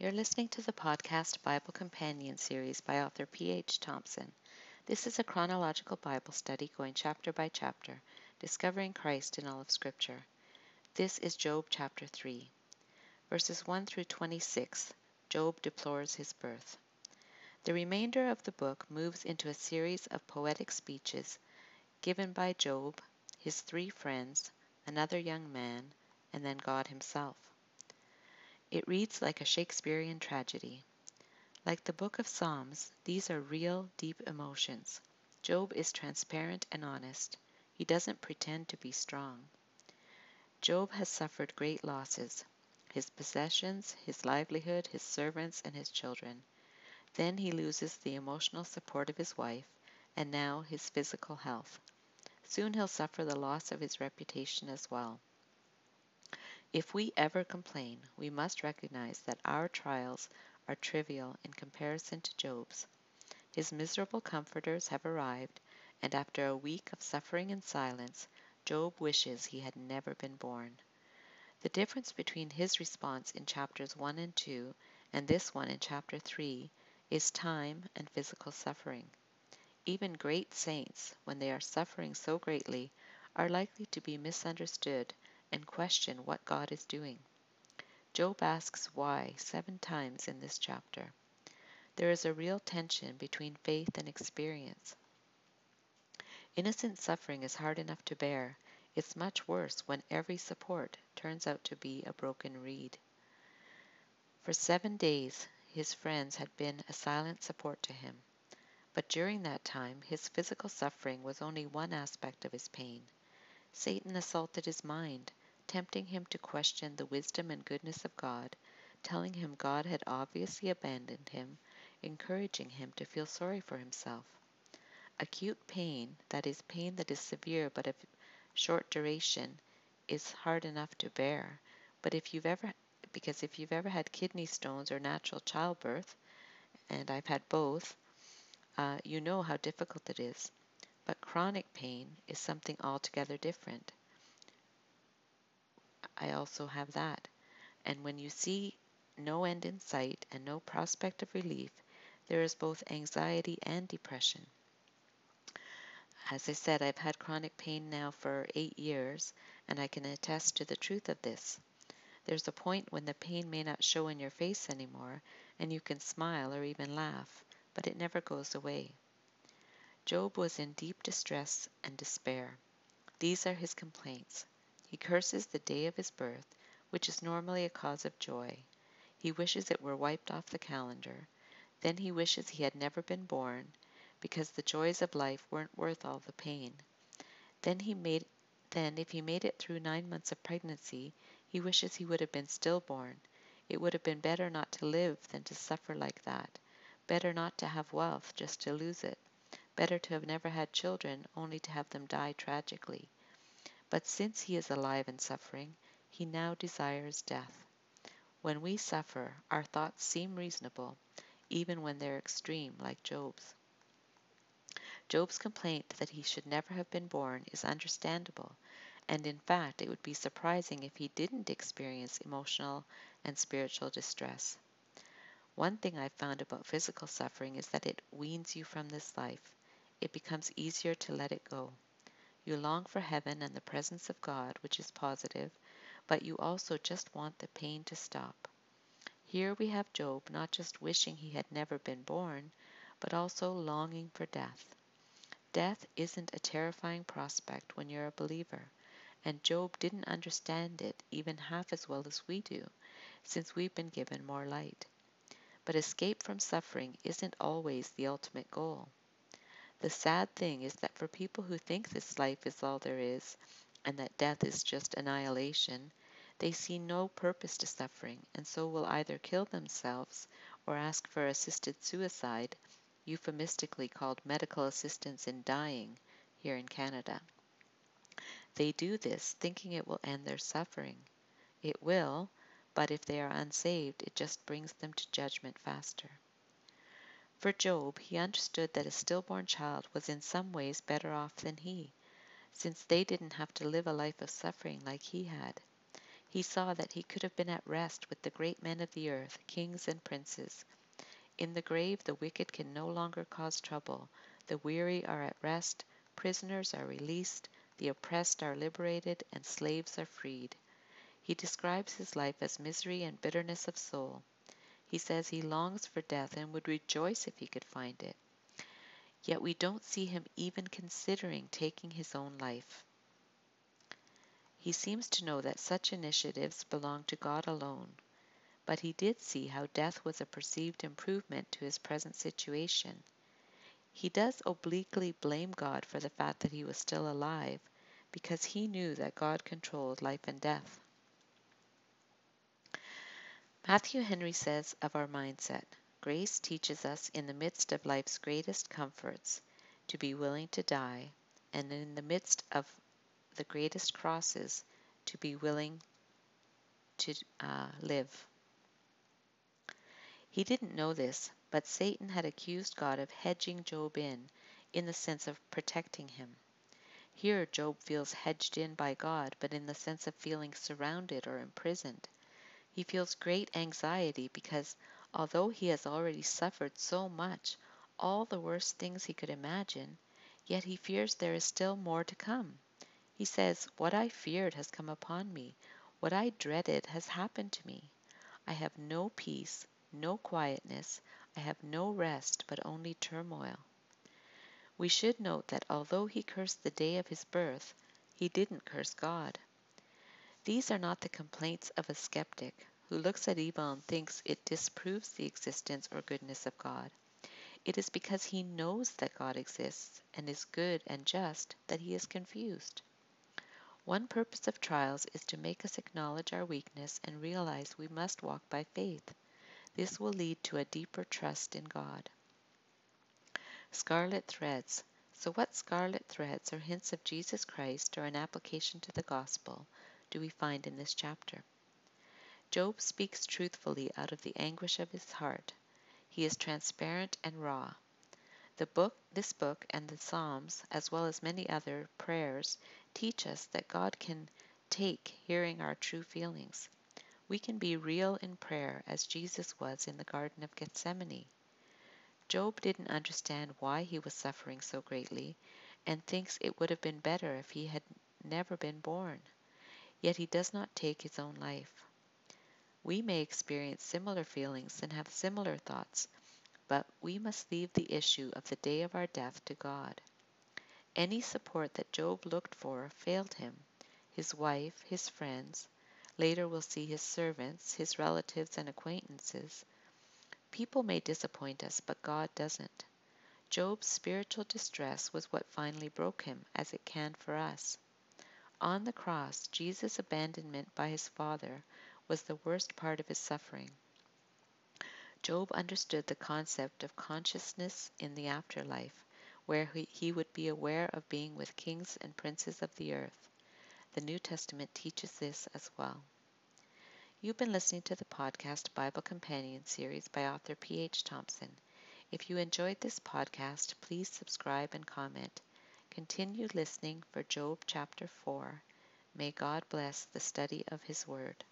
You're listening to the podcast Bible Companion series by author P.H. Thompson. This is a chronological Bible study going chapter by chapter, discovering Christ in all of Scripture. This is Job chapter 3. Verses 1 through 26, Job deplores his birth. The remainder of the book moves into a series of poetic speeches given by Job, his three friends, another young man, and then God Himself. It reads like a Shakespearean tragedy. Like the book of Psalms, these are real, deep emotions. Job is transparent and honest. He doesn't pretend to be strong. Job has suffered great losses his possessions, his livelihood, his servants, and his children. Then he loses the emotional support of his wife, and now his physical health. Soon he'll suffer the loss of his reputation as well. If we ever complain, we must recognize that our trials are trivial in comparison to Job's. His miserable comforters have arrived, and after a week of suffering and silence, Job wishes he had never been born. The difference between his response in chapters 1 and 2 and this one in chapter 3 is time and physical suffering. Even great saints, when they are suffering so greatly, are likely to be misunderstood and question what God is doing. Job asks why seven times in this chapter. There is a real tension between faith and experience. Innocent suffering is hard enough to bear. It's much worse when every support turns out to be a broken reed. For seven days, his friends had been a silent support to him. But during that time, his physical suffering was only one aspect of his pain. Satan assaulted his mind, tempting him to question the wisdom and goodness of God, telling him God had obviously abandoned him, encouraging him to feel sorry for himself. Acute pain, that is, pain that is severe but of short duration, is hard enough to bear. But if you've ever, because if you've ever had kidney stones or natural childbirth, and I've had both, uh, you know how difficult it is. But chronic pain is something altogether different. I also have that. And when you see no end in sight and no prospect of relief, there is both anxiety and depression. As I said, I've had chronic pain now for eight years, and I can attest to the truth of this. There's a point when the pain may not show in your face anymore, and you can smile or even laugh, but it never goes away. Job was in deep distress and despair. These are his complaints. He curses the day of his birth, which is normally a cause of joy. He wishes it were wiped off the calendar. Then he wishes he had never been born, because the joys of life weren't worth all the pain. Then he made then if he made it through nine months of pregnancy, he wishes he would have been stillborn. It would have been better not to live than to suffer like that. Better not to have wealth just to lose it. Better to have never had children only to have them die tragically. But since he is alive and suffering, he now desires death. When we suffer, our thoughts seem reasonable, even when they're extreme, like Job's. Job's complaint that he should never have been born is understandable, and in fact, it would be surprising if he didn't experience emotional and spiritual distress. One thing I've found about physical suffering is that it weans you from this life. It becomes easier to let it go. You long for heaven and the presence of God, which is positive, but you also just want the pain to stop. Here we have Job not just wishing he had never been born, but also longing for death. Death isn't a terrifying prospect when you're a believer, and Job didn't understand it even half as well as we do, since we've been given more light. But escape from suffering isn't always the ultimate goal. The sad thing is that for people who think this life is all there is, and that death is just annihilation, they see no purpose to suffering, and so will either kill themselves or ask for assisted suicide, euphemistically called medical assistance in dying here in Canada. They do this thinking it will end their suffering. It will, but if they are unsaved, it just brings them to judgment faster. For Job, he understood that a stillborn child was in some ways better off than he, since they didn't have to live a life of suffering like he had. He saw that he could have been at rest with the great men of the earth, kings and princes. In the grave the wicked can no longer cause trouble, the weary are at rest, prisoners are released, the oppressed are liberated, and slaves are freed. He describes his life as misery and bitterness of soul. He says he longs for death and would rejoice if he could find it. Yet we don't see him even considering taking his own life. He seems to know that such initiatives belong to God alone, but he did see how death was a perceived improvement to his present situation. He does obliquely blame God for the fact that he was still alive, because he knew that God controlled life and death. Matthew Henry says of our mindset grace teaches us in the midst of life's greatest comforts to be willing to die, and in the midst of the greatest crosses to be willing to uh, live. He didn't know this, but Satan had accused God of hedging Job in, in the sense of protecting him. Here, Job feels hedged in by God, but in the sense of feeling surrounded or imprisoned. He feels great anxiety because, although he has already suffered so much, all the worst things he could imagine, yet he fears there is still more to come. He says, What I feared has come upon me, what I dreaded has happened to me. I have no peace, no quietness, I have no rest, but only turmoil. We should note that although he cursed the day of his birth, he didn't curse God. These are not the complaints of a skeptic who looks at evil and thinks it disproves the existence or goodness of God. It is because he knows that God exists and is good and just that he is confused. One purpose of trials is to make us acknowledge our weakness and realize we must walk by faith. This will lead to a deeper trust in God. Scarlet threads. So, what scarlet threads or hints of Jesus Christ or an application to the gospel do we find in this chapter? Job speaks truthfully out of the anguish of his heart. He is transparent and raw. The book, this book and the Psalms, as well as many other prayers, teach us that God can take hearing our true feelings. We can be real in prayer as Jesus was in the Garden of Gethsemane. Job didn't understand why he was suffering so greatly and thinks it would have been better if he had never been born. Yet he does not take his own life. We may experience similar feelings and have similar thoughts, but we must leave the issue of the day of our death to God. Any support that Job looked for failed him. His wife, his friends, later we'll see his servants, his relatives, and acquaintances. People may disappoint us, but God doesn't. Job's spiritual distress was what finally broke him, as it can for us. On the cross, Jesus' abandonment by his Father was the worst part of his suffering. Job understood the concept of consciousness in the afterlife, where he would be aware of being with kings and princes of the earth. The New Testament teaches this as well. You've been listening to the podcast Bible Companion series by author P.H. Thompson. If you enjoyed this podcast, please subscribe and comment. Continue listening for Job chapter 4. May God bless the study of His Word.